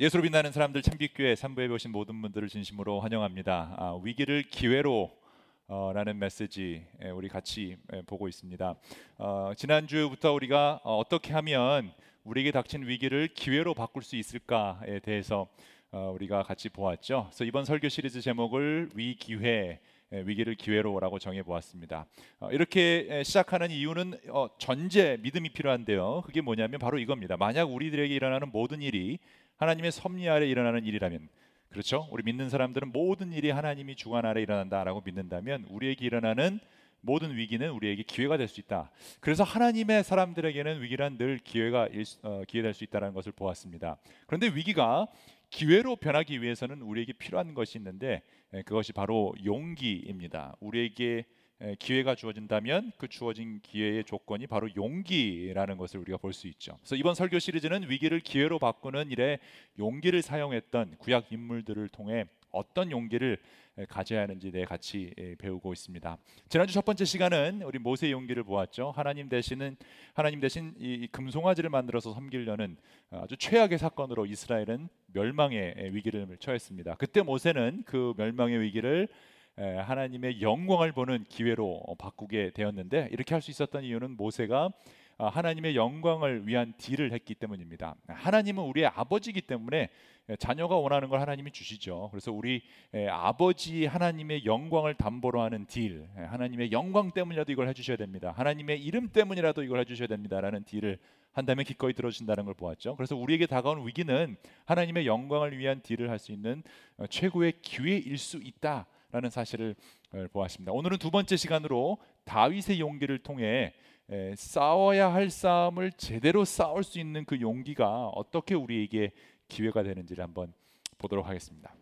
예수로 빛나는 사람들 참빛교회 3부에 오신 모든 분들을 진심으로 환영합니다. 아, 위기를 기회로 어, 라는 메시지 예, 우리 같이 예, 보고 있습니다. 어, 지난주부터 우리가 어, 떻게 하면 우리에게 닥친 위기를 기회로 바꿀 수 있을까에 대해서 어, 우리가 같이 보았죠. 그래서 이번 설교 시리즈 제목을 위기회 예, 위기를 기회로라고 정해 보았습니다. 어, 이렇게 예, 시작하는 이유는 어, 전제 믿음이 필요한데요. 그게 뭐냐면 바로 이겁니다. 만약 우리들에게 일어나는 모든 일이 하나님의 섭리 아래 일어나는 일이라면 그렇죠? 우리 믿는 사람들은 모든 일이 하나님이 주관 아래 일어난다라고 믿는다면 우리에게 일어나는 모든 위기는 우리에게 기회가 될 수 있다. 그래서 하나님의 사람들에게는 위기란 늘 기회가 일, 어, 기회될 수 있다는 것을 보았습니다. 그런데 위기가 기회로 변하기 위해서는 우리에게 필요한 것이 있는데 예, 그것이 바로 용기입니다. 우리에게 기회가 주어진다면 그 주어진 기회의 조건이 바로 용기라는 것을 우리가 볼 수 있죠. 그래서 이번 설교 시리즈는 위기를 기회로 바꾸는 일에 용기를 사용했던 구약 인물들을 통해 어떤 용기를 가져야 하는지 내 같이 배우고 있습니다. 지난주 첫 번째 시간은 우리 모세의 용기를 보았죠. 하나님 대신은 하나님 대신 이 금송아지를 만들어서 섬기려는 아주 최악의 사건으로 이스라엘은 멸망의 위기를 처했습니다. 그때 모세는 그 멸망의 위기를 하나님의 영광을 보는 기회로 바꾸게 되었는데 이렇게 할 수 있었던 이유는 모세가 아, 하나님의 영광을 위한 딜을 했기 때문입니다. 하나님은 우리의 아버지이기 때문에 자녀가 원하는 걸 하나님이 주시죠. 그래서 우리 아버지 하나님의 영광을 담보로 하는 딜, 하나님의 영광 때문이라도 이걸 해주셔야 됩니다. 하나님의 이름 때문이라도 이걸 해주셔야 됩니다라는 딜을 한다면 기꺼이 들어주신다는 걸 보았죠. 그래서 우리에게 다가온 위기는 하나님의 영광을 위한 딜을 할 수 있는 어, 최고의 기회일 수 있다. 라는 사실을 어, 보았습니다. 오늘은 두 번째 시간으로 다윗의 용기를 통해 싸워야 할 싸움을 제대로 싸울 수 있는 그 용기가 어떻게 우리에게 기회가 되는지를 한번 보도록 하겠습니다.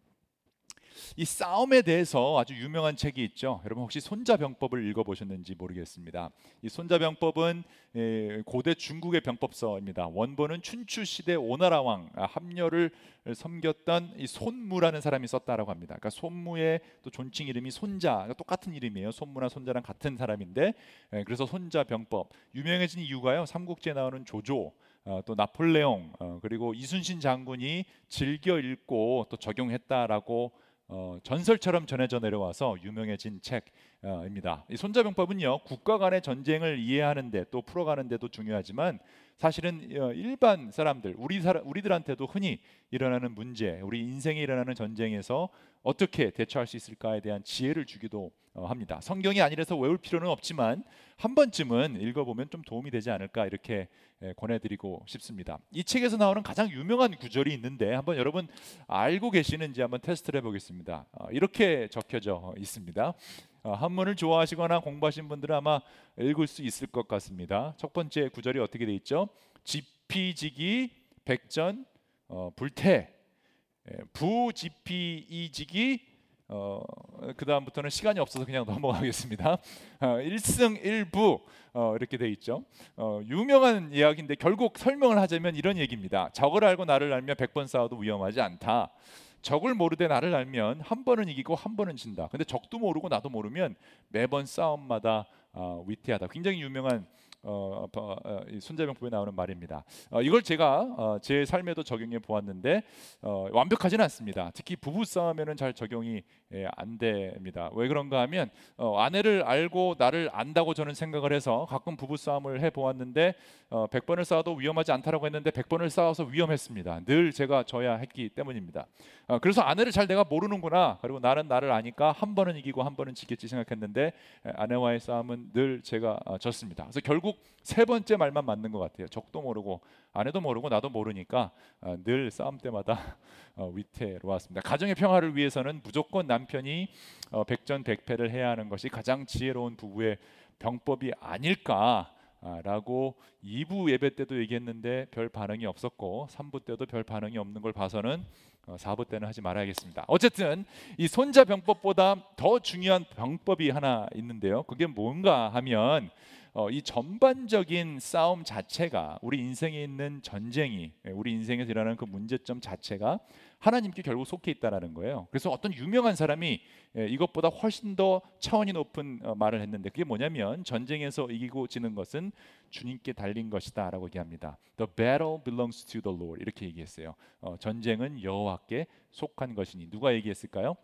이 싸움에 대해서 아주 유명한 책이 있죠. 여러분 혹시 손자병법을 읽어보셨는지 모르겠습니다. 이 손자병법은 고대 중국의 병법서입니다. 원본은 춘추 시대 오나라 왕 아, 함녀를 섬겼던 이 손무라는 사람이 썼다라고 합니다. 그러니까 손무의 또 존칭 이름이 손자, 그러니까 똑같은 이름이에요. 손무나 손자랑 같은 사람인데 그래서 손자병법 유명해진 이유가요. 삼국지에 나오는 조조 어, 또 나폴레옹 어, 그리고 이순신 장군이 즐겨 읽고 또 적용했다라고 어, 전설처럼 전해져 내려와서 유명해진 책입니다. 이 손자병법은요 국가 간의 전쟁을 이해하는데 또 풀어가는데도 중요하지만 사실은 어, 일반 사람들 우리 사람 우리들한테도 흔히 일어나는 문제, 우리 인생에 일어나는 전쟁에서 어떻게 대처할 수 있을까에 대한 지혜를 주기도 어, 합니다. 성경이 아니라서 외울 필요는 없지만 한 번쯤은 읽어보면 좀 도움이 되지 않을까 이렇게 권해드리고 싶습니다. 이 책에서 나오는 가장 유명한 구절이 있는데 한번 여러분 알고 계시는지 한번 테스트를 해보겠습니다. 어, 이렇게 적혀져 있습니다. 어, 한문을 좋아하시거나 공부하신 분들은 아마 읽을 수 있을 것 같습니다. 첫 번째 구절이 어떻게 돼 있죠? 지피지기 백전 어, 불태 부지피이지기 어, 그 다음부터는 시간이 없어서 그냥 넘어가겠습니다. 어, 1승 1부 어, 이렇게 돼 있죠. 어, 유명한 이야기인데 결국 설명을 하자면 이런 얘기입니다. 적을 알고 나를 알면 100번 싸워도 위험하지 않다. 적을 모르되 나를 알면 한 번은 이기고 한 번은 진다. 근데 적도 모르고 나도 모르면 매번 싸움마다 어, 위태하다. 굉장히 유명한 어, 어, 어 손자병법에 나오는 말입니다. 어, 이걸 제가 어, 제 삶에도 적용해 보았는데 어, 완벽하지는 않습니다. 특히 부부 싸움에는 잘 적용이 예, 안 됩니다. 왜 그런가 하면 어, 아내를 알고 나를 안다고 저는 생각을 해서 가끔 부부 싸움을 해 보았는데 어, 100번을 싸워도 위험하지 않다라고 했는데 100번을 싸워서 위험했습니다. 늘 제가 져야 했기 때문입니다. 어, 그래서 아내를 잘 내가 모르는구나. 그리고 나는 나를 아니까 한 번은 이기고 한 번은 지겠지 생각했는데 아내와의 싸움은 늘 제가 어, 졌습니다. 그래서 결국 세 번째 말만 맞는 것 같아요. 적도 모르고 아내도 모르고 나도 모르니까 어, 늘 싸움 때마다 어, 위태로웠습니다. 가정의 평화를 위해서는 무조건 남편이 어, 백전백패를 해야 하는 것이 가장 지혜로운 부부의 병법이 아닐까. 라고 2부 예배 때도 얘기했는데 별 반응이 없었고 3부 때도 별 반응이 없는 걸 봐서는 4부 때는 하지 말아야겠습니다. 어쨌든 이 손자 병법보다 더 중요한 병법이 하나 있는데요. 그게 뭔가 하면 어, 이 전반적인 싸움 자체가 우리 인생에 있는 전쟁이 예, 우리 인생에서 일어나는 그 문제점 자체가 하나님께 결국 속해 있다라는 거예요. 그래서 어떤 유명한 사람이 예, 이것보다 훨씬 더 차원이 높은 어, 말을 했는데 그게 뭐냐면 전쟁에서 이기고 지는 것은 주님께 달린 것이다라고 얘기합니다. The battle belongs to the Lord 이렇게 얘기했어요. 어, 전쟁은 여호와께 속한 것이니 누가 얘기했을까요?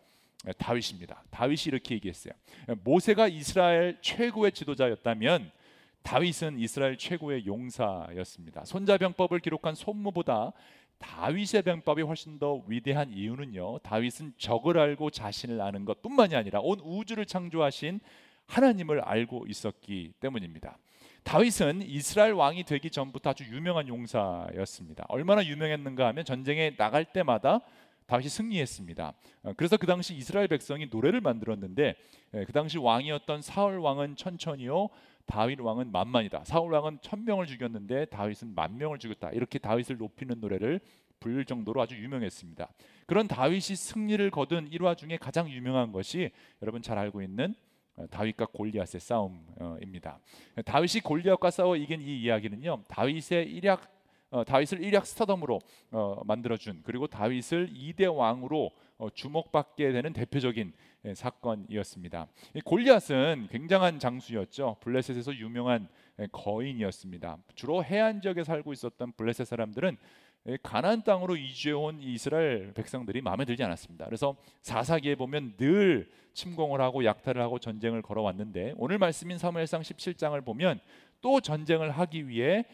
예, 다윗입니다. 다윗이 이렇게 얘기했어요. 예, 모세가 이스라엘 최고의 지도자였다면 다윗은 이스라엘 최고의 용사였습니다. 손자병법을 기록한 손무보다 다윗의 병법이 훨씬 더 위대한 이유는요. 다윗은 적을 알고 자신을 아는 것뿐만이 아니라 온 우주를 창조하신 하나님을 알고 있었기 때문입니다. 다윗은 이스라엘 왕이 되기 전부터 아주 유명한 용사였습니다. 얼마나 유명했는가 하면 전쟁에 나갈 때마다 다윗이 승리했습니다. 어, 그래서 그 당시 이스라엘 백성이 노래를 만들었는데 예, 그 당시 왕이었던 사울 왕은 천천히요 다윗 왕은 만만이다. 사울 왕은 천 명을 죽였는데 다윗은 만 명을 죽였다. 이렇게 다윗을 높이는 노래를 부를 정도로 아주 유명했습니다. 그런 다윗이 승리를 거둔 일화 중에 가장 유명한 것이 여러분 잘 알고 있는 어, 다윗과 골리앗의 싸움입니다. 다윗이 골리앗과 싸워 이긴 이 이야기는요. 다윗의 일약 어, 다윗을 일약 스타덤으로 어, 만들어준 그리고 다윗을 이대 왕으로 어, 주목받게 되는 대표적인 예, 사건이었습니다. 골리앗은 굉장한 장수였죠. 블레셋에서 유명한 예, 거인이었습니다. 주로 해안 지역에 살고 있었던 블레셋 사람들은 예, 가나안 땅으로 이주해온 이스라엘 백성들이 마음에 들지 않았습니다. 그래서 사사기에 보면 늘 침공을 하고 약탈을 하고 전쟁을 걸어왔는데 오늘 말씀인 사무엘상 17장을 보면 또 전쟁을 하기 위해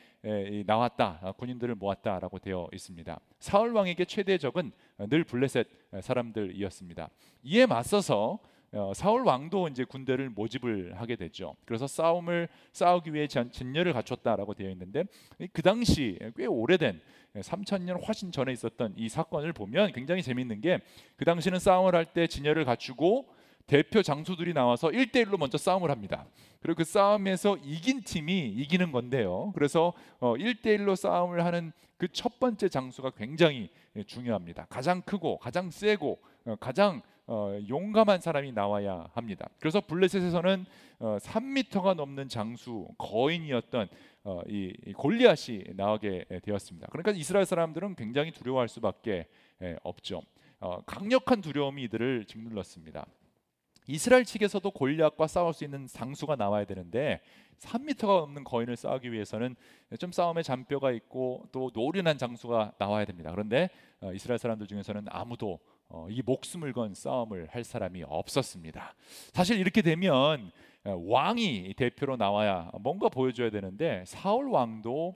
나왔다 아, 군인들을 모았다라고 되어 있습니다. 사울 왕에게 최대 적은 늘 블레셋 사람들이었습니다. 이에 맞서서 어, 사울 왕도 이제 군대를 모집을 하게 되죠. 그래서 싸움을 싸우기 위해 진열을 갖췄다라고 되어 있는데 그 당시 꽤 오래된 3천 년 훨씬 전에 있었던 이 사건을 보면 굉장히 재밌는 게 그 당시는 싸움을 할 때 진열을 갖추고 대표 장수들이 나와서 1대1로 먼저 싸움을 합니다. 그리고 그 싸움에서 이긴 팀이 이기는 건데요. 그래서 어, 1대1로 싸움을 하는 그 첫 번째 장수가 굉장히 중요합니다. 가장 크고 가장 세고 어, 가장 어, 용감한 사람이 나와야 합니다. 그래서 블레셋에서는 어, 3미터가 넘는 장수 거인이었던 어, 이, 이 골리앗이 나오게 되었습니다. 그러니까 이스라엘 사람들은 굉장히 두려워할 수밖에 에, 없죠. 어, 강력한 두려움이 이들을 짓눌렀습니다. 이스라엘 측에서도 골리앗과 싸울 수 있는 장수가 나와야 되는데 3미터가 넘는 거인을 싸우기 위해서는 좀 싸움에 잔뼈가 있고 또 노련한 장수가 나와야 됩니다. 그런데 어, 이스라엘 사람들 중에서는 아무도 어, 이 목숨을 건 싸움을 할 사람이 없었습니다. 사실 이렇게 되면 어, 왕이 대표로 나와야 뭔가 보여줘야 되는데 사울 왕도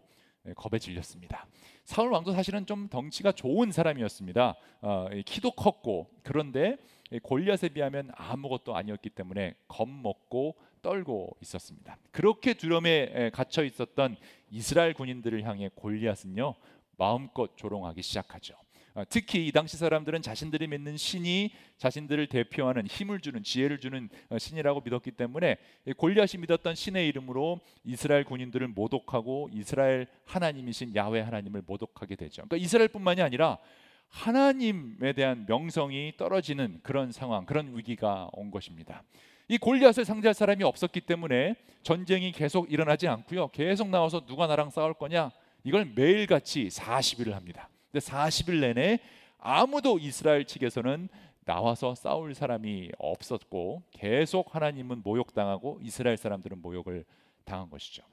겁에 질렸습니다. 사울 왕도 사실은 좀 덩치가 좋은 사람이었습니다. 어, 키도 컸고 그런데 골리앗에 비하면 아무것도 아니었기 때문에 겁먹고 떨고 있었습니다. 그렇게 두려움에 갇혀 있었던 이스라엘 군인들을 향해 골리앗은요 마음껏 조롱하기 시작하죠. 아, 특히 이 당시 사람들은 자신들이 믿는 신이 자신들을 대표하는 힘을 주는 지혜를 주는 어, 신이라고 믿었기 때문에 골리앗이 믿었던 신의 이름으로 이스라엘 군인들을 모독하고 이스라엘 하나님이신 야훼 하나님을 모독하게 되죠. 그러니까 이스라엘뿐만이 아니라 하나님에 대한 명성이 떨어지는 그런 상황, 그런 위기가 온 것입니다. 이 골리앗을 상대할 사람이 없었기 때문에 전쟁이 계속 일어나지 않고요. 계속 나와서 누가 나랑 싸울 거냐? 이걸 매일같이 40일을 합니다. 40일 내내 아무도 이스라엘 측에서는 나와서 싸울 사람이 없었고 계속 하나님은 모욕당하고 이스라엘 사람들은 모욕을 당한 것이죠.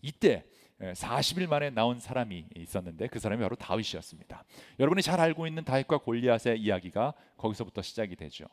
이때 40일 만에 나온 사람이 있었는데 그 사람이 바로 다윗이었습니다. 여러분이 잘 알고 있는 다윗과 골리앗의 이야기가 거기서부터 시작이 되죠.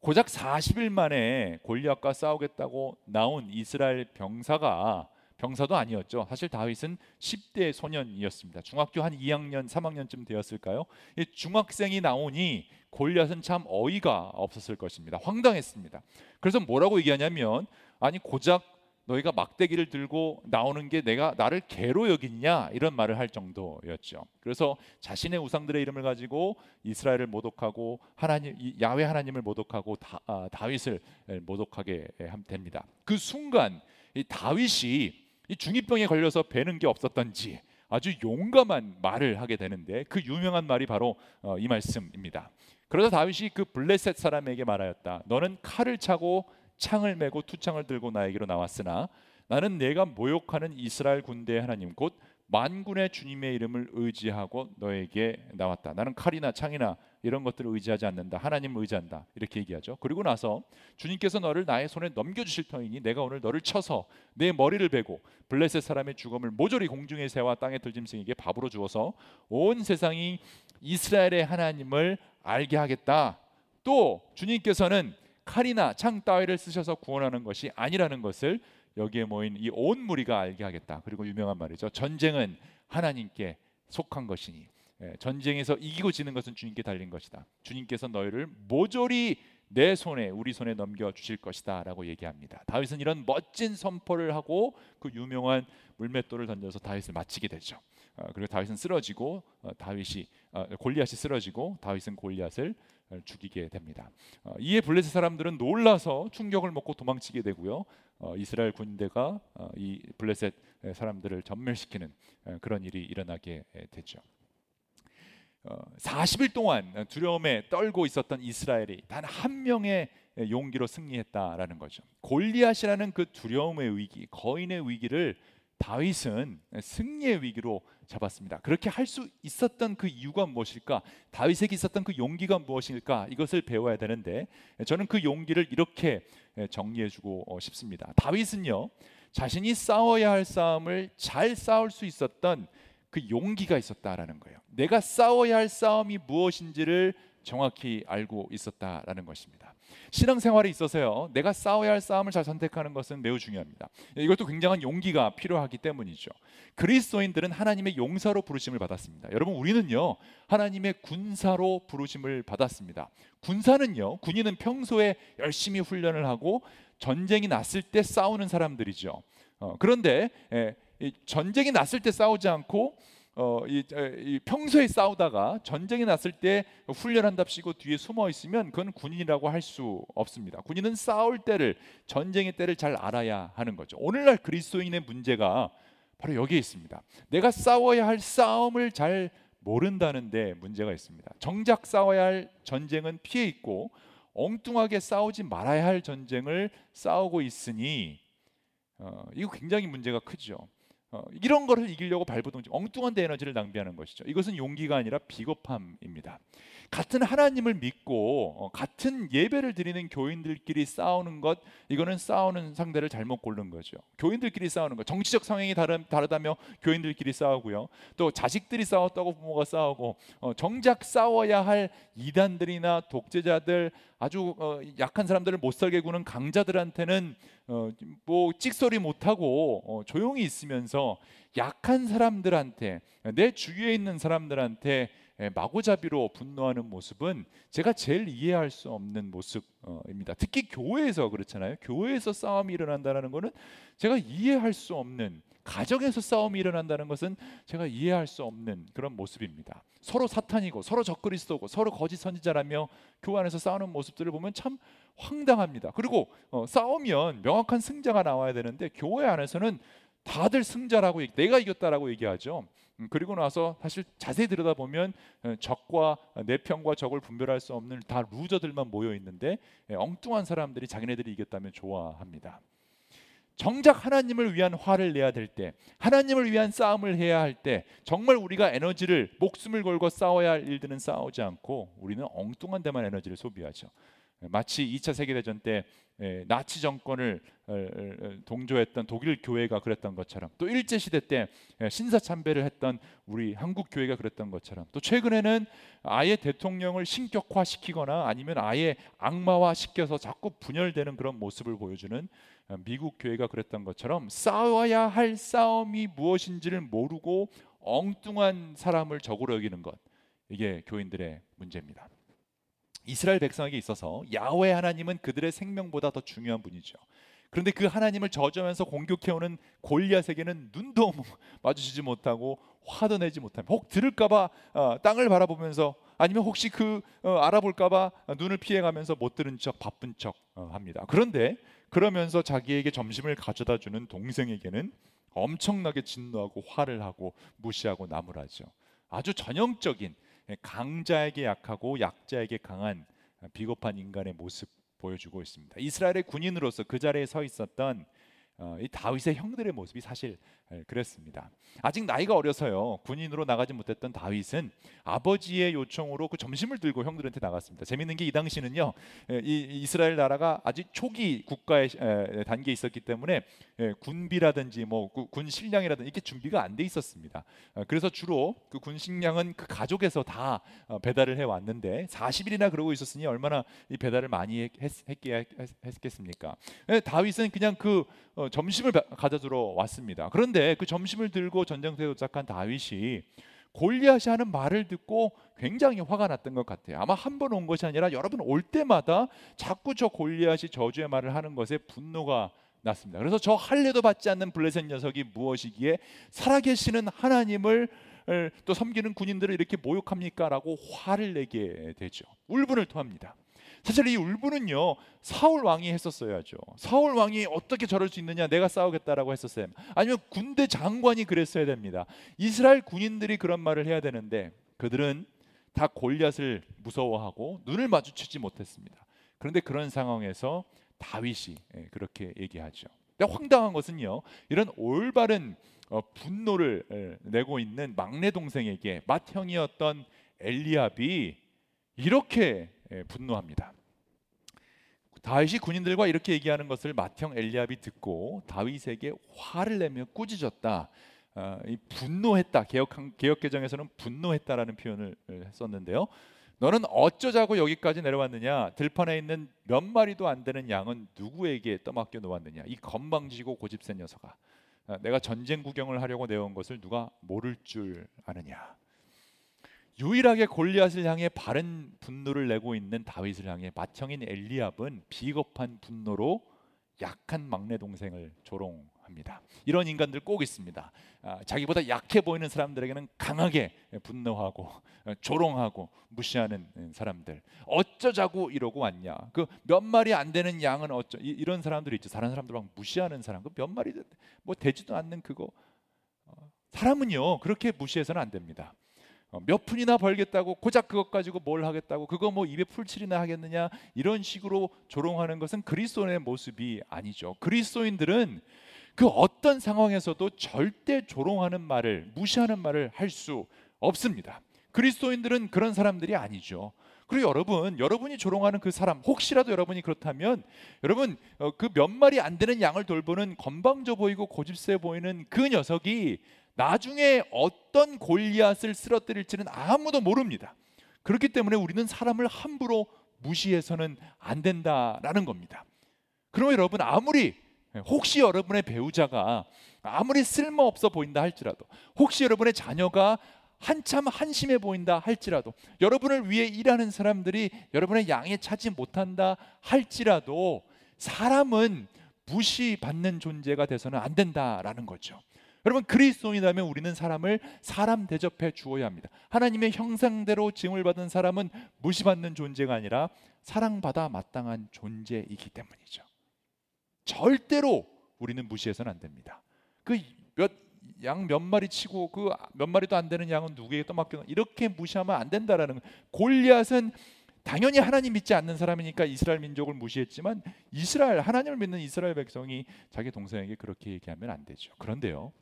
고작 40일 만에 골리앗과 싸우겠다고 나온 이스라엘 병사가 병사도 아니었죠. 사실 다윗은 10대 소년이었습니다. 중학교 한 2학년, 3학년쯤 되었을까요? 중학생이 나오니 골리앗은 참 어이가 없었을 것입니다. 황당했습니다. 그래서 뭐라고 얘기하냐면 아니 고작 너희가 막대기를 들고 나오는 게 내가 나를 개로 여기냐 이런 말을 할 정도였죠. 그래서 자신의 우상들의 이름을 가지고 이스라엘을 모독하고 하나님 야훼 하나님을 모독하고 다, 아, 다윗을 모독하게 됩니다. 그 순간 이 다윗이 이 중이병에 걸려서 배는 게 없었던지 아주 용감한 말을 하게 되는데 그 유명한 말이 바로 어, 이 말씀입니다. 그러자 다윗이 그 블레셋 사람에게 말하였다. 너는 칼을 차고 창을 메고 투창을 들고 나에게로 나왔으나 나는 내가 모욕하는 이스라엘 군대의 하나님 곧 만군의 주님의 이름을 의지하고 너에게 나왔다. 나는 칼이나 창이나 이런 것들을 의지하지 않는다. 하나님을 의지한다. 이렇게 얘기하죠. 그리고 나서 주님께서 너를 나의 손에 넘겨 주실 터이니 내가 오늘 너를 쳐서 내 머리를 베고 블레셋 사람의 죽음을 모조리 공중의 새와 땅의 들짐승에게 밥으로 주어서 온 세상이 이스라엘의 하나님을 알게 하겠다. 또 주님께서는 칼이나 창 따위를 쓰셔서 구원하는 것이 아니라는 것을 여기에 모인 이 온 무리가 알게 하겠다. 그리고 유명한 말이죠. 전쟁은 하나님께 속한 것이니 예, 전쟁에서 이기고 지는 것은 주님께 달린 것이다. 주님께서 너희를 모조리 내 손에 우리 손에 넘겨 주실 것이다라고 얘기합니다. 다윗은 이런 멋진 선포를 하고 그 유명한 물맷돌을 던져서 다윗을 마치게 되죠. 어, 그리고 다윗은 쓰러지고 어, 다윗이 어, 골리앗이 쓰러지고 다윗은 골리앗을 어, 죽이게 됩니다. 어, 이에 블레셋 사람들은 놀라서 충격을 먹고 도망치게 되고요. 어, 이스라엘 군대가 어, 이 블레셋 사람들을 전멸시키는 어, 그런 일이 일어나게 되죠. 어, 40일 동안 두려움에 떨고 있었던 이스라엘이 단 한 명의 용기로 승리했다라는 거죠. 골리앗이라는 그 두려움의 위기, 거인의 위기를 다윗은 승리의 위기로 잡았습니다. 그렇게 할 수 있었던 그 이유가 무엇일까? 다윗에게 있었던 그 용기가 무엇일까? 이것을 배워야 되는데 저는 그 용기를 이렇게 정리해 주고 싶습니다. 다윗은요 자신이 싸워야 할 싸움을 잘 싸울 수 있었던 그 용기가 있었다라는 거예요. 내가 싸워야 할 싸움이 무엇인지를 정확히 알고 있었다라는 것입니다. 신앙생활에 있어서요, 내가 싸워야 할 싸움을 잘 선택하는 것은 매우 중요합니다. 이것도 굉장한 용기가 필요하기 때문이죠. 그리스도인들은 하나님의 용사로 부르심을 받았습니다. 여러분, 우리는요, 하나님의 군사로 부르심을 받았습니다. 군사는요, 군인은 평소에 열심히 훈련을 하고 전쟁이 났을 때 싸우는 사람들이죠. 어, 그런데 예, 전쟁이 났을 때 싸우지 않고 어, 이, 이, 평소에 싸우다가 전쟁이 났을 때 훈련한답시고 뒤에 숨어 있으면 그건 군인이라고 할 수 없습니다. 군인은 싸울 때를 전쟁의 때를 잘 알아야 하는 거죠. 오늘날 그리스도인의 문제가 바로 여기에 있습니다. 내가 싸워야 할 싸움을 잘 모른다는데 문제가 있습니다. 정작 싸워야 할 전쟁은 피해 있고 엉뚱하게 싸우지 말아야 할 전쟁을 싸우고 있으니 어, 이거 굉장히 문제가 크죠. 어, 이런 거를 이기려고 발버둥 엉뚱한 데 에너지를 낭비하는 것이죠. 이것은 용기가 아니라 비겁함입니다. 같은 하나님을 믿고 어, 같은 예배를 드리는 교인들끼리 싸우는 것 이거는 싸우는 상대를 잘못 고른 거죠. 교인들끼리 싸우는 것 정치적 성향이 다른, 다르다며 교인들끼리 싸우고요. 또 자식들이 싸웠다고 부모가 싸우고 어, 정작 싸워야 할 이단들이나 독재자들 아주 어, 약한 사람들을 못 살게 구는 강자들한테는 어, 뭐 찍소리 못하고 어, 조용히 있으면서 약한 사람들한테 내 주위에 있는 사람들한테 마구잡이로 분노하는 모습은 제가 제일 이해할 수 없는 모습입니다. 특히 교회에서 그렇잖아요. 교회에서 싸움이 일어난다는 것은 제가 이해할 수 없는 가정에서 싸움이 일어난다는 것은 제가 이해할 수 없는 그런 모습입니다. 서로 사탄이고 서로 적그리스도고 서로 거짓 선지자라며 교회 안에서 싸우는 모습들을 보면 참 황당합니다. 그리고 어, 싸우면 명확한 승자가 나와야 되는데 교회 안에서는 다들 승자라고 내가 이겼다라고 얘기하죠. 음, 그리고 나서 사실 자세히 들여다보면 어, 적과 내 편과 적을 분별할 수 없는 다 루저들만 모여 있는데 예, 엉뚱한 사람들이 자기네들이 이겼다면 좋아합니다. 정작 하나님을 위한 화를 내야 될 때, 하나님을 위한 싸움을 해야 할 때, 정말 우리가 에너지를 목숨을 걸고 싸워야 할 일들은 싸우지 않고 우리는 엉뚱한 데만 에너지를 소비하죠. 마치 2차 세계대전 때 나치 정권을 동조했던 독일 교회가 그랬던 것처럼 또 일제 시대 때 신사 참배를 했던 우리 한국 교회가 그랬던 것처럼 또 최근에는 아예 대통령을 신격화시키거나 아니면 아예 악마화 시켜서 자꾸 분열되는 그런 모습을 보여주는 미국 교회가 그랬던 것처럼 싸워야 할 싸움이 무엇인지를 모르고 엉뚱한 사람을 적으로 여기는 것 이게 교인들의 문제입니다. 이스라엘 백성에게 있어서 야훼 하나님은 그들의 생명보다 더 중요한 분이죠. 그런데 그 하나님을 저주하면서 공격해오는 골리앗에게는 눈도 마주치지 못하고 화도 내지 못하며 혹 들을까봐 어, 땅을 바라보면서 아니면 혹시 그 어, 알아볼까봐 눈을 피해가면서 못 들은 척 바쁜 척 어, 합니다. 그런데 그러면서 자기에게 점심을 가져다 주는 동생에게는 엄청나게 진노하고 화를 하고 무시하고 나무라죠. 아주 전형적인 강자에게 약하고 약자에게 강한 비겁한 인간의 모습 보여주고 있습니다. 이스라엘의 군인으로서 그 자리에 서 있었던 어, 이 다윗의 형들의 모습이 사실 예, 그랬습니다. 아직 나이가 어려서요 군인으로 나가지 못했던 다윗은 아버지의 요청으로 그 점심을 들고 형들한테 나갔습니다. 재밌는 게 이 당시는요 예, 이 이스라엘 나라가 아직 초기 국가의 에, 단계에 있었기 때문에 예, 군비라든지 뭐 군 식량이라든지 이렇게 준비가 안 돼 있었습니다. 어, 그래서 주로 그 군 식량은 그 가족에서 다 어, 배달을 해 왔는데 40일이나 그러고 있었으니 얼마나 이 배달을 많이 했, 겠습니까 예, 다윗은 그냥 그 어, 점심을 가져주러 왔습니다. 그런데 그 점심을 들고 전쟁터에 도착한 다윗이 골리앗이 하는 말을 듣고 굉장히 화가 났던 것 같아요. 아마 한 번 온 것이 아니라 여러분 올 때마다 자꾸 저 골리앗이 저주의 말을 하는 것에 분노가 났습니다. 그래서 저 할례도 받지 않는 블레셋 녀석이 무엇이기에 살아계시는 하나님을 또 섬기는 군인들을 이렇게 모욕합니까라고 화를 내게 되죠. 울분을 토합니다. 사실 이 울분은요 사울 왕이 했었어야죠. 사울 왕이 어떻게 저럴 수 있느냐 내가 싸우겠다라고 했었어요. 아니면 군대 장관이 그랬어야 됩니다. 이스라엘 군인들이 그런 말을 해야 되는데 그들은 다 골리앗을 무서워하고 눈을 마주치지 못했습니다. 그런데 그런 상황에서 다윗이 예, 그렇게 얘기하죠. 근데 황당한 것은요 이런 올바른 어, 분노를 예, 내고 있는 막내 동생에게 맏형이었던 엘리압이 이렇게 예, 분노합니다. 다윗이 군인들과 이렇게 얘기하는 것을 맏형 엘리압이 듣고 다윗에게 화를 내며 꾸짖었다. 어, 이 분노했다. 개혁 개정에서는 분노했다라는 표현을 썼는데요. 너는 어쩌자고 여기까지 내려왔느냐? 들판에 있는 몇 마리도 안 되는 양은 누구에게 떠맡겨 놓았느냐? 이 건방지고 고집센 녀석아. 어, 내가 전쟁 구경을 하려고 내온 것을 누가 모를 줄 아느냐? 유일하게 골리앗을 향해 바른 분노를 내고 있는 다윗을 향해 맏형인 엘리압은 비겁한 분노로 약한 막내 동생을 조롱합니다. 이런 인간들 꼭 있습니다. 아, 자기보다 약해 보이는 사람들에게는 강하게 분노하고 어, 조롱하고 무시하는 사람들. 어쩌자고 이러고 왔냐? 그 몇 마리 안 되는 양은 어쩌? 이, 런 사람들이 있죠. 다른 사람들 막 무시하는 사람. 그 몇 마리 뭐 되지도 않는 그거. 어, 사람은요 그렇게 무시해서는 안 됩니다. 어, 몇 푼이나 벌겠다고 고작 그것 가지고 뭘 하겠다고 그거 뭐 입에 풀칠이나 하겠느냐 이런 식으로 조롱하는 것은 그리스도인의 모습이 아니죠. 그리스도인들은 그 어떤 상황에서도 절대 조롱하는 말을 무시하는 말을 할 수 없습니다. 그리스도인들은 그런 사람들이 아니죠. 그리고 여러분, 여러분이 조롱하는 그 사람, 혹시라도 여러분이 그렇다면, 여러분 어, 그몇 마리 안 되는 양을 돌보는 건방져 보이고 고집세 보이는 그 녀석이 나중에 어떤 골리앗을 쓰러뜨릴지는 아무도 모릅니다. 그렇기 때문에 우리는 사람을 함부로 무시해서는 안 된다라는 겁니다. 그러면 여러분 아무리 혹시 여러분의 배우자가 아무리 쓸모없어 보인다 할지라도 혹시 여러분의 자녀가 한참 한심해 보인다 할지라도 여러분을 위해 일하는 사람들이 여러분의 양에 차지 못한다 할지라도 사람은 무시받는 존재가 돼서는 안 된다라는 거죠. 여러분 그리스도인이라면 우리는 사람을 사람 대접해 주어야 합니다. 하나님의 형상대로 징을 받은 사람은 무시받는 존재가 아니라 사랑받아 마땅한 존재이기 때문이죠. 절대로 우리는 무시해서는 안 됩니다. 그 몇 양 몇 마리 치고 그 몇 마리도 안 되는 양은 누구에게 떠맡겨 이렇게 무시하면 안 된다라는 골리앗은 당연히 하나님 믿지 않는 사람이니까 이스라엘 민족을 무시했지만 이스라엘 하나님을 믿는 이스라엘 백성이 자기 동생에게 그렇게 얘기하면 안 되죠. 그런데요.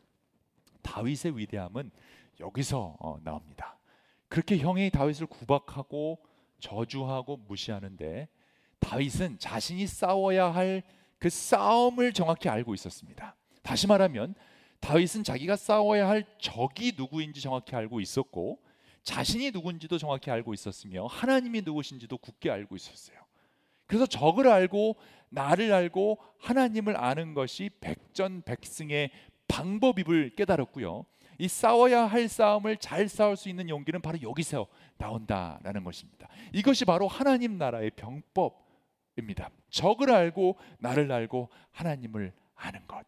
다윗의 위대함은 여기서 어, 나옵니다. 그렇게 형이 다윗을 구박하고 저주하고 무시하는데 다윗은 자신이 싸워야 할 그 싸움을 정확히 알고 있었습니다. 다시 말하면 다윗은 자기가 싸워야 할 적이 누구인지 정확히 알고 있었고 자신이 누군지도 정확히 알고 있었으며 하나님이 누구신지도 굳게 알고 있었어요. 그래서 적을 알고 나를 알고 하나님을 아는 것이 백전백승의 방법임을 깨달았고요. 이 싸워야 할 싸움을 잘 싸울 수 있는 용기는 바로 여기서 나온다라는 것입니다. 이것이 바로 하나님 나라의 병법입니다. 적을 알고 나를 알고 하나님을 아는 것.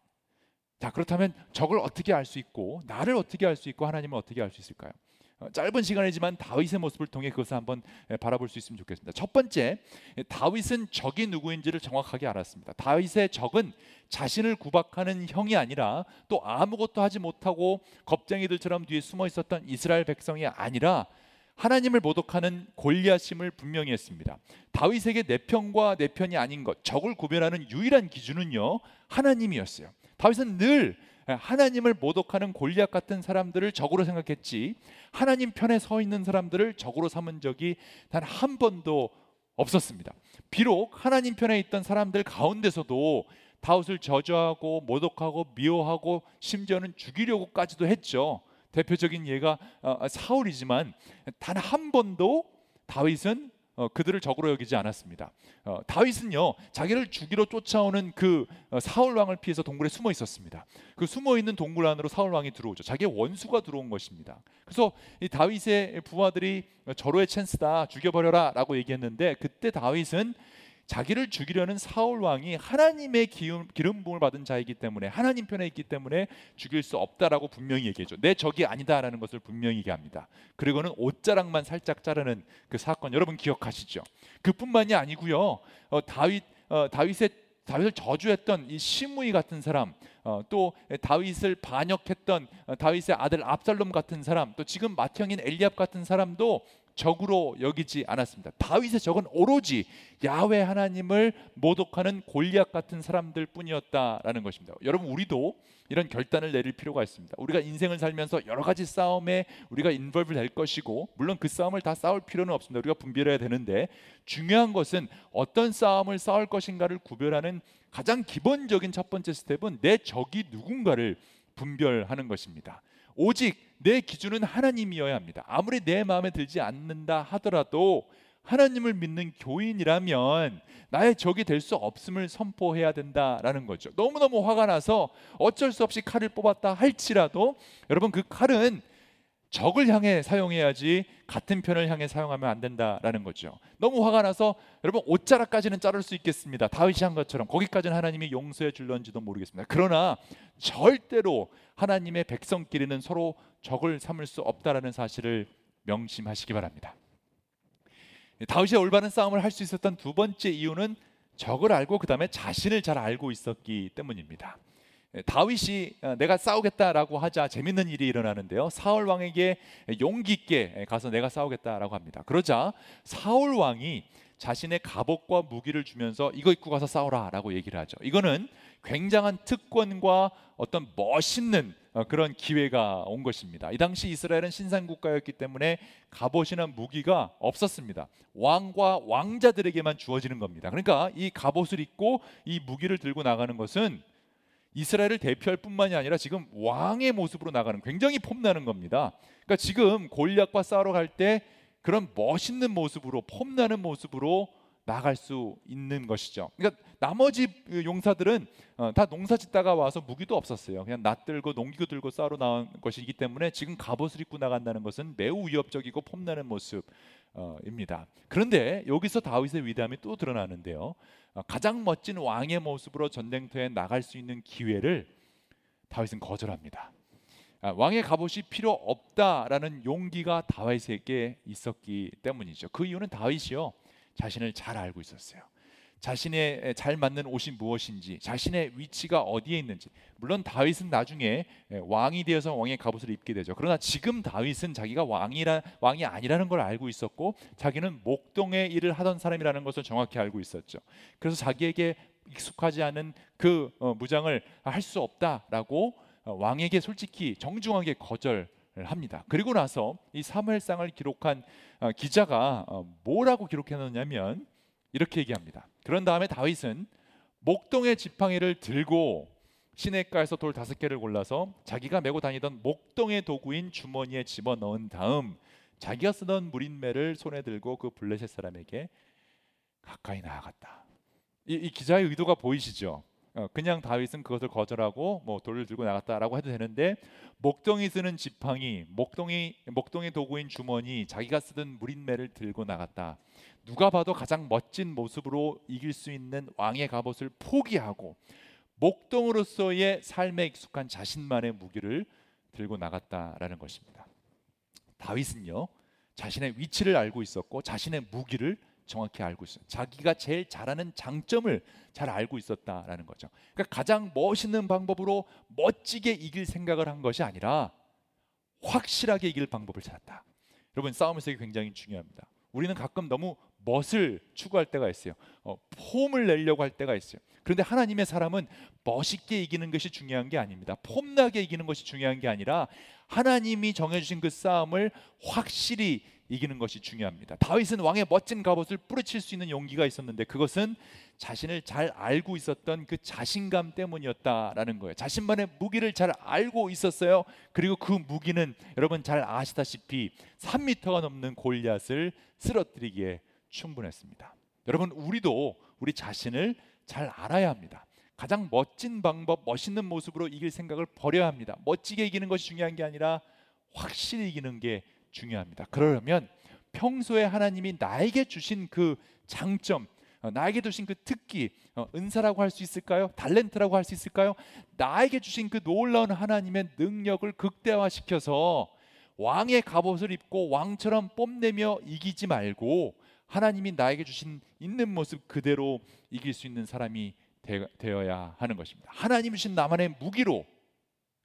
자, 그렇다면 적을 어떻게 알 수 있고 나를 어떻게 알 수 있고 하나님을 어떻게 알 수 있을까요? 어, 짧은 시간이지만 다윗의 모습을 통해 그것을 한번 바라볼 수 있으면 좋겠습니다. 첫 번째, 다윗은 적이 누구인지를 정확하게 알았습니다. 다윗의 적은 자신을 구박하는 형이 아니라 또 아무것도 하지 못하고 겁쟁이들처럼 뒤에 숨어 있었던 이스라엘 백성이 아니라 하나님을 모독하는 골리앗임을 분명히 했습니다. 다윗에게 내 편과 내 편이 아닌 것, 적을 구별하는 유일한 기준은요 하나님이었어요. 다윗은 늘 하나님을 모독하는 골리앗 같은 사람들을 적으로 생각했지 하나님 편에 서 있는 사람들을 적으로 삼은 적이 단 한 번도 없었습니다. 비록 하나님 편에 있던 사람들 가운데서도 다윗을 저주하고 모독하고 미워하고 심지어는 죽이려고까지도 했죠. 대표적인 예가 어, 사울이지만 단 한 번도 다윗은 어, 그들을 적으로 여기지 않았습니다. 어, 다윗은요 자기를 죽이러 쫓아오는 그 어, 사울 왕을 피해서 동굴에 숨어 있었습니다. 그 숨어 있는 동굴 안으로 사울 왕이 들어오죠. 자기의 원수가 들어온 것입니다. 그래서 이 다윗의 부하들이 절호의 찬스다 죽여버려라라고 얘기했는데 그때 다윗은 자기를 죽이려는 사울 왕이 하나님의 기름, 기름 부음을 받은 자이기 때문에 하나님 편에 있기 때문에 죽일 수 없다라고 분명히 얘기해줘. 내 적이 아니다라는 것을 분명히 얘기합니다. 그리고는 옷자락만 살짝 자르는 그 사건 여러분 기억하시죠? 그뿐만이 아니고요. 어, 다윗 어, 다윗의 다윗을 저주했던 이 시므이 같은 사람, 어, 또 다윗을 반역했던 어, 다윗의 아들 압살롬 같은 사람, 또 지금 맏형인 엘리압 같은 사람도 적으로 여기지 않았습니다. 다윗의 적은 오로지 야훼 하나님을 모독하는 골리앗 같은 사람들 뿐이었다라는 것입니다. 여러분 우리도 이런 결단을 내릴 필요가 있습니다. 우리가 인생을 살면서 여러 가지 싸움에 우리가 인벌브 될 것이고 물론 그 싸움을 다 싸울 필요는 없습니다. 우리가 분별해야 되는데 중요한 것은 어떤 싸움을 싸울 것인가를 구별하는 가장 기본적인 첫 번째 스텝은 내 적이 누군가를 분별하는 것입니다. 오직 내 기준은 하나님이어야 합니다. 아무리 내 마음에 들지 않는다 하더라도 하나님을 믿는 교인이라면 나의 적이 될 수 없음을 선포해야 된다라는 거죠. 너무너무 화가 나서 어쩔 수 없이 칼을 뽑았다 할지라도 여러분 그 칼은 적을 향해 사용해야지 같은 편을 향해 사용하면 안 된다라는 거죠. 너무 화가 나서 여러분 옷자락까지는 자를 수 있겠습니다. 다윗이 한 것처럼 거기까지는 하나님이 용서해 줄런지도 모르겠습니다. 그러나 절대로 하나님의 백성끼리는 서로 적을 삼을 수 없다라는 사실을 명심하시기 바랍니다. 다윗이 올바른 싸움을 할 수 있었던 두 번째 이유는 적을 알고 그 다음에 자신을 잘 알고 있었기 때문입니다. 예, 다윗이 어, 내가 싸우겠다라고 하자 재밌는 일이 일어나는데요. 사울 왕에게 용기 있게 가서 내가 싸우겠다라고 합니다. 그러자 사울 왕이 자신의 갑옷과 무기를 주면서 이거 입고 가서 싸우라라고 얘기를 하죠. 이거는 굉장한 특권과 어떤 멋있는 어, 그런 기회가 온 것입니다. 이 당시 이스라엘은 신상 국가였기 때문에 갑옷이나 무기가 없었습니다. 왕과 왕자들에게만 주어지는 겁니다. 그러니까 이 갑옷을 입고 이 무기를 들고 나가는 것은 이스라엘을 대표할 뿐만이 아니라 지금 왕의 모습으로 나가는 굉장히 폼나는 겁니다. 그러니까 지금 골리앗과 싸우러 갈 때 그런 멋있는 모습으로 폼나는 모습으로 나갈 수 있는 것이죠. 그러니까 나머지 용사들은 어, 다 농사짓다가 와서 무기도 없었어요. 그냥 낫 들고 농기구 들고 싸우러 나온 것이기 때문에 지금 갑옷을 입고 나간다는 것은 매우 위협적이고 폼나는 모습입니다. 그런데 여기서 다윗의 위대함이 또 드러나는데요. 어, 가장 멋진 왕의 모습으로 전쟁터에 나갈 수 있는 기회를 다윗은 거절합니다. 아, 왕의 갑옷이 필요 없다라는 용기가 다윗에게 있었기 때문이죠. 그 이유는 다윗이요 자신을 잘 알고 있었어요. 자신의 잘 맞는 옷이 무엇인지, 자신의 위치가 어디에 있는지. 물론 다윗은 나중에 왕이 되어서 왕의 갑옷을 입게 되죠. 그러나 지금 다윗은 자기가 왕이라 왕이 아니라는 걸 알고 있었고, 자기는 목동의 일을 하던 사람이라는 것을 정확히 알고 있었죠. 그래서 자기에게 익숙하지 않은 그 어, 무장을 할 수 없다라고 어, 왕에게 솔직히 정중하게 거절. 합니다. 그리고 나서 이 사무엘상을 기록한 어, 기자가 뭐라고 기록해놓냐면 이렇게 얘기합니다. 그런 다음에 다윗은 목동의 지팡이를 들고 시내가에서 돌 다섯 개를 골라서 자기가 메고 다니던 목동의 도구인 주머니에 집어 넣은 다음 자기가 쓰던 무린매를 손에 들고 그 블레셋 사람에게 가까이 나아갔다. 이, 이 기자의 의도가 보이시죠? 어, 그냥 다윗은 그것을 거절하고 뭐 돌을 들고 나갔다라고 해도 되는데 목동이 쓰는 지팡이, 목동이 목동의 도구인 주머니, 자기가 쓰던 무린매를 들고 나갔다. 누가 봐도 가장 멋진 모습으로 이길 수 있는 왕의 갑옷을 포기하고 목동으로서의 삶에 익숙한 자신만의 무기를 들고 나갔다라는 것입니다. 다윗은요 자신의 위치를 알고 있었고 자신의 무기를 정확히 알고 있어요. 자기가 제일 잘하는 장점을 잘 알고 있었다라는 거죠. 그러니까 가장 멋있는 방법으로 멋지게 이길 생각을 한 것이 아니라 확실하게 이길 방법을 찾았다. 여러분 싸움에서 이게 굉장히 중요합니다. 우리는 가끔 너무 멋을 추구할 때가 있어요. 어, 폼을 내려고 할 때가 있어요. 그런데 하나님의 사람은 멋있게 이기는 것이 중요한 게 아닙니다. 폼나게 이기는 것이 중요한 게 아니라 하나님이 정해주신 그 싸움을 확실히 이기는 것이 중요합니다. 다윗은 왕의 멋진 갑옷을 뿌리칠 수 있는 용기가 있었는데 그것은 자신을 잘 알고 있었던 그 자신감 때문이었다라는 거예요. 자신만의 무기를 잘 알고 있었어요. 그리고 그 무기는 여러분 잘 아시다시피 3미터가 넘는 골리앗을 쓰러뜨리기에 충분했습니다. 여러분 우리도 우리 자신을 잘 알아야 합니다. 가장 멋진 방법, 멋있는 모습으로 이길 생각을 버려야 합니다. 멋지게 이기는 것이 중요한 게 아니라 확실히 이기는 게 중요합니다. 그러려면 평소에 하나님이 나에게 주신 그 장점, 어, 나에게 주신 그 특기, 어, 은사라고 할 수 있을까요? 달렌트라고 할 수 있을까요? 나에게 주신 그 놀라운 하나님의 능력을 극대화시켜서 왕의 갑옷을 입고 왕처럼 뽐내며 이기지 말고 하나님이 나에게 주신 있는 모습 그대로 이길 수 있는 사람이 되, 어야 하는 것입니다. 하나님 주신 나만의 무기로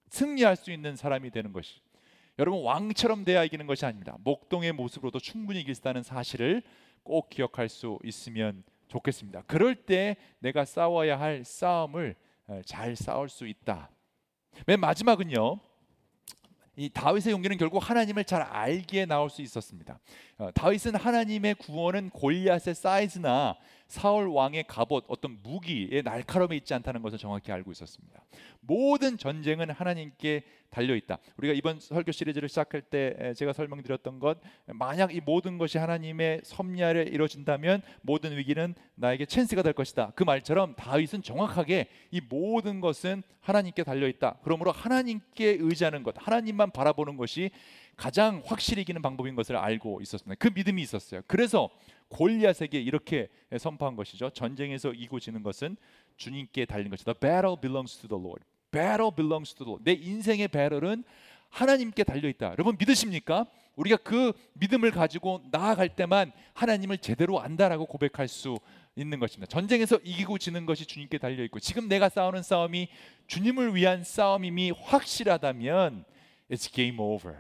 승리할 수 있는 사람이 되는 것이 여러분 왕처럼 돼야 이기는 것이 아닙니다. 목동의 모습으로도 충분히 이길 수 있다는 사실을 꼭 기억할 수 있으면 좋겠습니다. 그럴 때 내가 싸워야 할 싸움을 잘 싸울 수 있다. 맨 마지막은요. 이 다윗의 용기는 결국 하나님을 잘 알기에 나올 수 있었습니다. 어, 다윗은 하나님의 구원은 골리앗의 사이즈나 사울 왕의 갑옷 어떤 무기의 날카로움에 있지 않다는 것을 정확히 알고 있었습니다. 모든 전쟁은 하나님께 달려 있다. 우리가 이번 설교 시리즈를 시작할 때 제가 설명드렸던 것 만약 이 모든 것이 하나님의 섭리 아래 이루어진다면 모든 위기는 나에게 찬스가 될 것이다. 그 말처럼 다윗은 정확하게 이 모든 것은 하나님께 달려 있다. 그러므로 하나님께 의지하는 것, 하나님만 바라보는 것이 가장 확실히 이기는 방법인 것을 알고 있었습니다. 그 믿음이 있었어요. 그래서 골리앗에게 이렇게 선포한 것이죠. 전쟁에서 이고 지는 것은 주님께 달린 것이다. Battle belongs to the Lord. Battle belongs to the Lord. 내 인생의 배럴은 하나님께 달려 있다. 여러분 믿으십니까? 우리가 그 믿음을 가지고 나아갈 때만 하나님을 제대로 안다라고 고백할 수 있는 것입니다. 전쟁에서 이기고 지는 것이 주님께 달려 있고 지금 내가 싸우는 싸움이 주님을 위한 싸움임이 확실하다면 it's game over.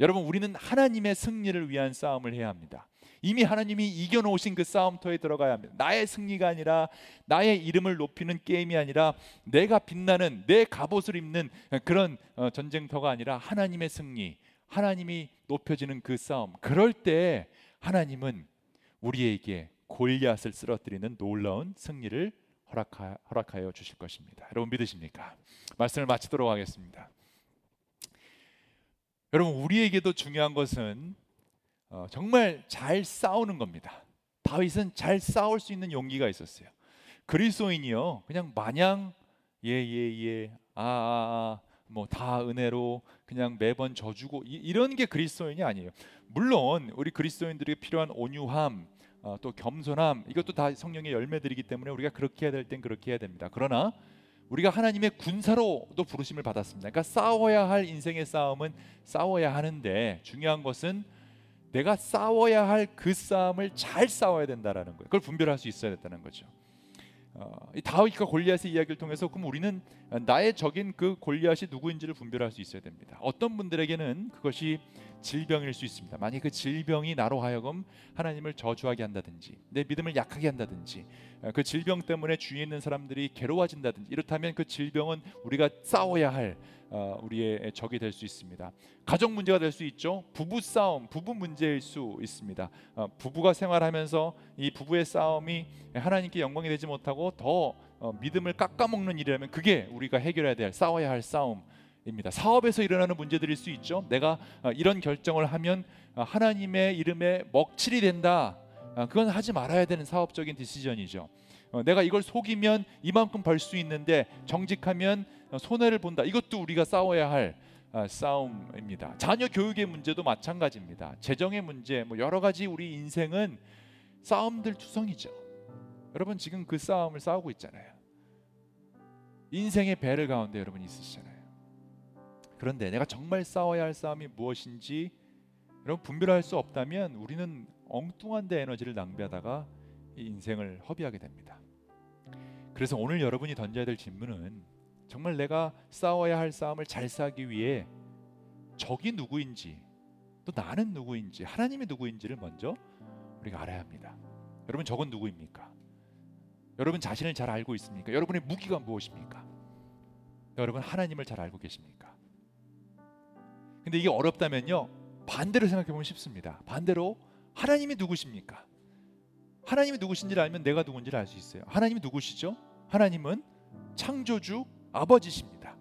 여러분 우리는 하나님의 승리를 위한 싸움을 해야 합니다. 이미 하나님이 이겨놓으신 그 싸움터에 들어가야 합니다. 나의 승리가 아니라 나의 이름을 높이는 게임이 아니라 내가 빛나는 내 갑옷을 입는 그런 어, 전쟁터가 아니라 하나님의 승리, 하나님이 높여지는 그 싸움. 그럴 때 하나님은 우리에게 골리앗을 쓰러뜨리는 놀라운 승리를 허락하, 허락하여 주실 것입니다. 여러분 믿으십니까? 말씀을 마치도록 하겠습니다. 여러분 우리에게도 중요한 것은 어, 정말 잘 싸우는 겁니다. 다윗은 잘 싸울 수 있는 용기가 있었어요. 그리스도인이요 그냥 마냥 예예예 아뭐다 은혜로 그냥 매번 져주고 이, 런게 그리스도인이 아니에요. 물론 우리 그리스도인들에게 필요한 온유함 어, 또 겸손함 이것도 다 성령의 열매들이기 때문에 우리가 그렇게 해야 될 땐 그렇게 해야 됩니다. 그러나 우리가 하나님의 군사로도 부르심을 받았습니다. 그러니까 싸워야 할 인생의 싸움은 싸워야 하는데 중요한 것은 내가 싸워야 할 그 싸움을 잘 싸워야 된다라는 거예요. 그걸 분별할 수 있어야 된다는 거죠. 어, 이 다윗과 골리앗의 이야기를 통해서 그럼 우리는 나의 적인 그 골리앗이 누구인지를 분별할 수 있어야 됩니다. 어떤 분들에게는 그것이 질병일 수 있습니다. 만약 그 질병이 나로 하여금 하나님을 저주하게 한다든지 내 믿음을 약하게 한다든지 그 질병 때문에 주위에 있는 사람들이 괴로워진다든지 이렇다면 그 질병은 우리가 싸워야 할 어, 우리의 적이 될 수 있습니다. 가족 문제가 될 수 있죠. 부부 싸움, 부부 문제일 수 있습니다. 어, 부부가 생활하면서 이 부부의 싸움이 하나님께 영광이 되지 못하고 더 어, 믿음을 깎아먹는 일이라면 그게 우리가 해결해야 될 싸워야 할 싸움 입니다. 사업에서 일어나는 문제들일 수 있죠. 내가 이런 결정을 하면 하나님의 이름에 먹칠이 된다. 그건 하지 말아야 되는 사업적인 디시전이죠. 내가 이걸 속이면 이만큼 벌 수 있는데 정직하면 손해를 본다. 이것도 우리가 싸워야 할 아, 싸움입니다. 자녀 교육의 문제도 마찬가지입니다. 재정의 문제, 뭐 여러 가지 우리 인생은 싸움들 투성이죠. 여러분 지금 그 싸움을 싸우고 있잖아요. 인생의 배를 가운데 여러분 있으시잖아요. 그런데 내가 정말 싸워야 할 싸움이 무엇인지 여러분 분별할 수 없다면 우리는 엉뚱한 데 에너지를 낭비하다가 인생을 허비하게 됩니다. 그래서 오늘 여러분이 던져야 될 질문은 정말 내가 싸워야 할 싸움을 잘 싸기 위해 적이 누구인지 또 나는 누구인지 하나님이 누구인지를 먼저 우리가 알아야 합니다. 여러분 저건 누구입니까? 여러분 자신을 잘 알고 있습니까? 여러분의 무기가 무엇입니까? 여러분 하나님을 잘 알고 계십니까? 근데 이게 어렵다면요 반대로 생각해 보면 쉽습니다. 반대로 하나님이 누구십니까? 하나님이 누구신지를 알면 내가 누군지를 알 수 있어요. 하나님이 누구시죠? 하나님은 창조주 아버지십니다.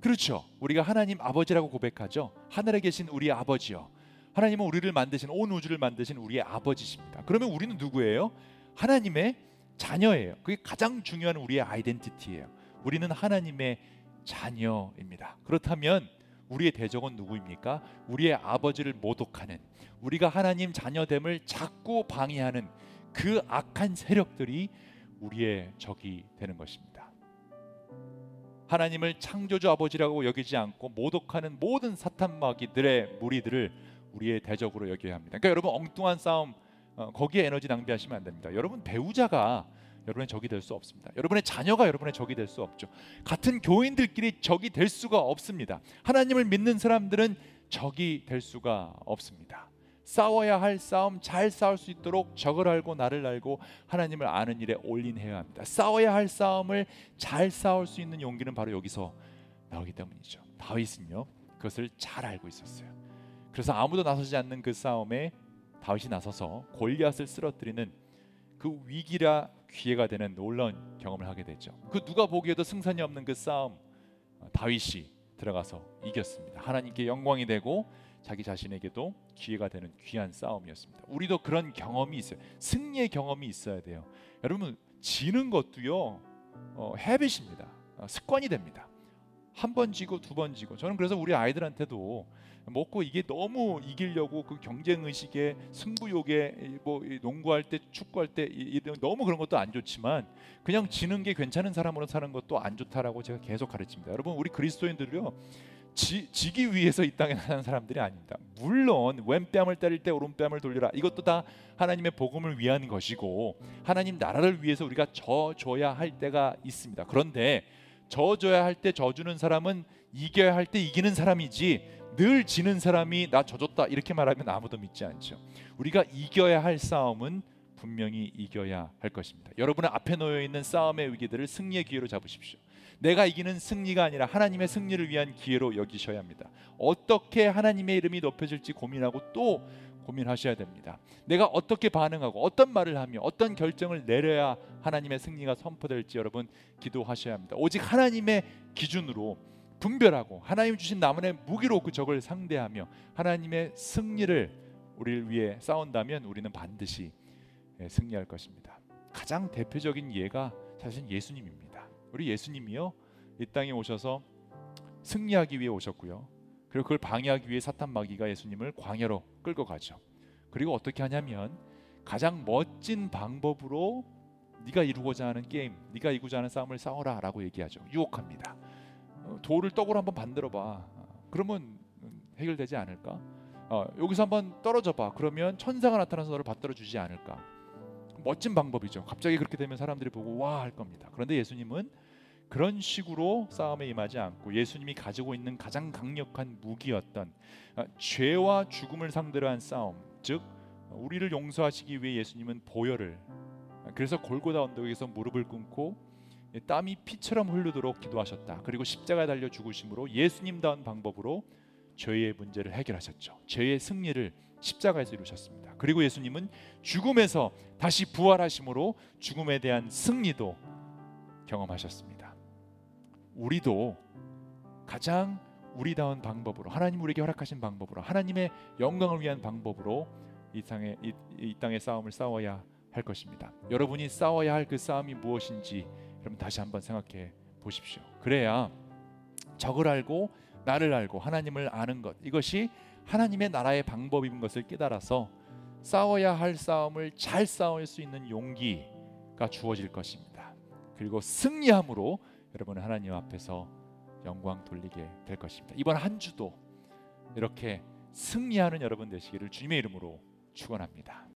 그렇죠. 우리가 하나님 아버지라고 고백하죠. 하늘에 계신 우리 아버지요. 하나님은 우리를 만드신 온 우주를 만드신 우리의 아버지십니다. 그러면 우리는 누구예요? 하나님의 자녀예요. 그게 가장 중요한 우리의 아이덴티티예요. 우리는 하나님의 자녀입니다. 그렇다면 우리의 대적은 누구입니까? 우리의 아버지를 모독하는 우리가 하나님 자녀됨을 자꾸 방해하는 그 악한 세력들이 우리의 적이 되는 것입니다. 하나님을 창조주 아버지라고 여기지 않고 모독하는 모든 사탄 마귀들의 무리들을 우리의 대적으로 여겨야 합니다. 그러니까 여러분 엉뚱한 싸움 어, 거기에 에너지 낭비하시면 안 됩니다. 여러분 배우자가 여러분의 적이 될 수 없습니다. 여러분의 자녀가 여러분의 적이 될 수 없죠. 같은 교인들끼리 적이 될 수가 없습니다. 하나님을 믿는 사람들은 적이 될 수가 없습니다. 싸워야 할 싸움 잘 싸울 수 있도록 적을 알고 나를 알고 하나님을 아는 일에 올인해야 합니다. 싸워야 할 싸움을 잘 싸울 수 있는 용기는 바로 여기서 나오기 때문이죠. 다윗은요 그것을 잘 알고 있었어요. 그래서 아무도 나서지 않는 그 싸움에 다윗이 나서서 골리앗을 쓰러뜨리는 그 위기라 기회가 되는 놀라운 경험을 하게 됐죠. 그 누가 보기에도 승산이 없는 그 싸움 어, 다윗이 들어가서 이겼습니다. 하나님께 영광이 되고 자기 자신에게도 기회가 되는 귀한 싸움이었습니다. 우리도 그런 경험이 있어요. 승리의 경험이 있어야 돼요. 여러분 지는 것도요 어, 헤빗입니다. 어, 습관이 됩니다. 한 번 지고 두 번 지고 저는 그래서 우리 아이들한테도 먹고 이게 너무 이기려고 그 경쟁 의식에 승부욕에 뭐 농구할 때 축구할 때 너무 그런 것도 안 좋지만 그냥 지는 게 괜찮은 사람으로 사는 것도 안 좋다라고 제가 계속 가르칩니다. 여러분 우리 그리스도인들요. 지, 지기 위해서 이 땅에 사는 사람들이 아닙니다. 물론 왼뺨을 때릴 때 오른뺨을 돌려라. 이것도 다 하나님의 복음을 위한 것이고 하나님 나라를 위해서 우리가 져줘야 할 때가 있습니다. 그런데 져줘야 할 때 져주는 사람은 이겨야 할 때 이기는 사람이지 늘 지는 사람이 나 져줬다 이렇게 말하면 아무도 믿지 않죠. 우리가 이겨야 할 싸움은 분명히 이겨야 할 것입니다. 여러분의 앞에 놓여 있는 싸움의 위기들을 승리의 기회로 잡으십시오. 내가 이기는 승리가 아니라 하나님의 승리를 위한 기회로 여기셔야 합니다. 어떻게 하나님의 이름이 높여질지 고민하고 또 고민하셔야 됩니다. 내가 어떻게 반응하고 어떤 말을 하며 어떤 결정을 내려야 하나님의 승리가 선포될지 여러분 기도하셔야 합니다. 오직 하나님의 기준으로 분별하고 하나님 주신 나만의 무기로 그 적을 상대하며 하나님의 승리를 우리를 위해 싸운다면 우리는 반드시 예, 승리할 것입니다. 가장 대표적인 예가 사실 예수님입니다. 우리 예수님이요 이 땅에 오셔서 승리하기 위해 오셨고요. 그리고 그걸 방해하기 위해 사탄 마귀가 예수님을 광야로 끌고 가죠. 그리고 어떻게 하냐면 가장 멋진 방법으로 네가 이루고자 하는 게임, 네가 이루고자 하는 싸움을 싸워라라고 얘기하죠. 유혹합니다. 어, 돌을 떡으로 한번 만들어 봐. 그러면 해결되지 않을까? 어, 여기서 한번 떨어져 봐. 그러면 천사가 나타나서 너를 받들어 주지 않을까? 멋진 방법이죠. 갑자기 그렇게 되면 사람들이 보고 와 할 겁니다. 그런데 예수님은 그런 식으로 싸움에 임하지 않고 예수님이 가지고 있는 가장 강력한 무기였던 어, 죄와 죽음을 상대로 한 싸움, 즉 우리를 용서하시기 위해 예수님은 보혈을 그래서 골고다 언덕에서 무릎을 꿇고 땀이 피처럼 흐르도록 기도하셨다. 그리고 십자가에 달려 죽으심으로 예수님다운 방법으로 죄의 문제를 해결하셨죠. 죄의 승리를 십자가에서 이루셨습니다. 그리고 예수님은 죽음에서 다시 부활하심으로 죽음에 대한 승리도 경험하셨습니다. 우리도 가장 우리다운 방법으로 하나님 우리에게 허락하신 방법으로 하나님의 영광을 위한 방법으로 이 땅의 이, 이 땅의 싸움을 싸워야 할 것입니다. 여러분이 싸워야 할 그 싸움이 무엇인지 여러분 다시 한번 생각해 보십시오. 그래야 적을 알고 나를 알고 하나님을 아는 것 이것이 하나님의 나라의 방법인 것을 깨달아서 싸워야 할 싸움을 잘 싸울 수 있는 용기가 주어질 것입니다. 그리고 승리함으로 여러분은 하나님 앞에서 영광 돌리게 될 것입니다. 이번 한 주도 이렇게 승리하는 여러분 되시기를 주님의 이름으로 축원합니다.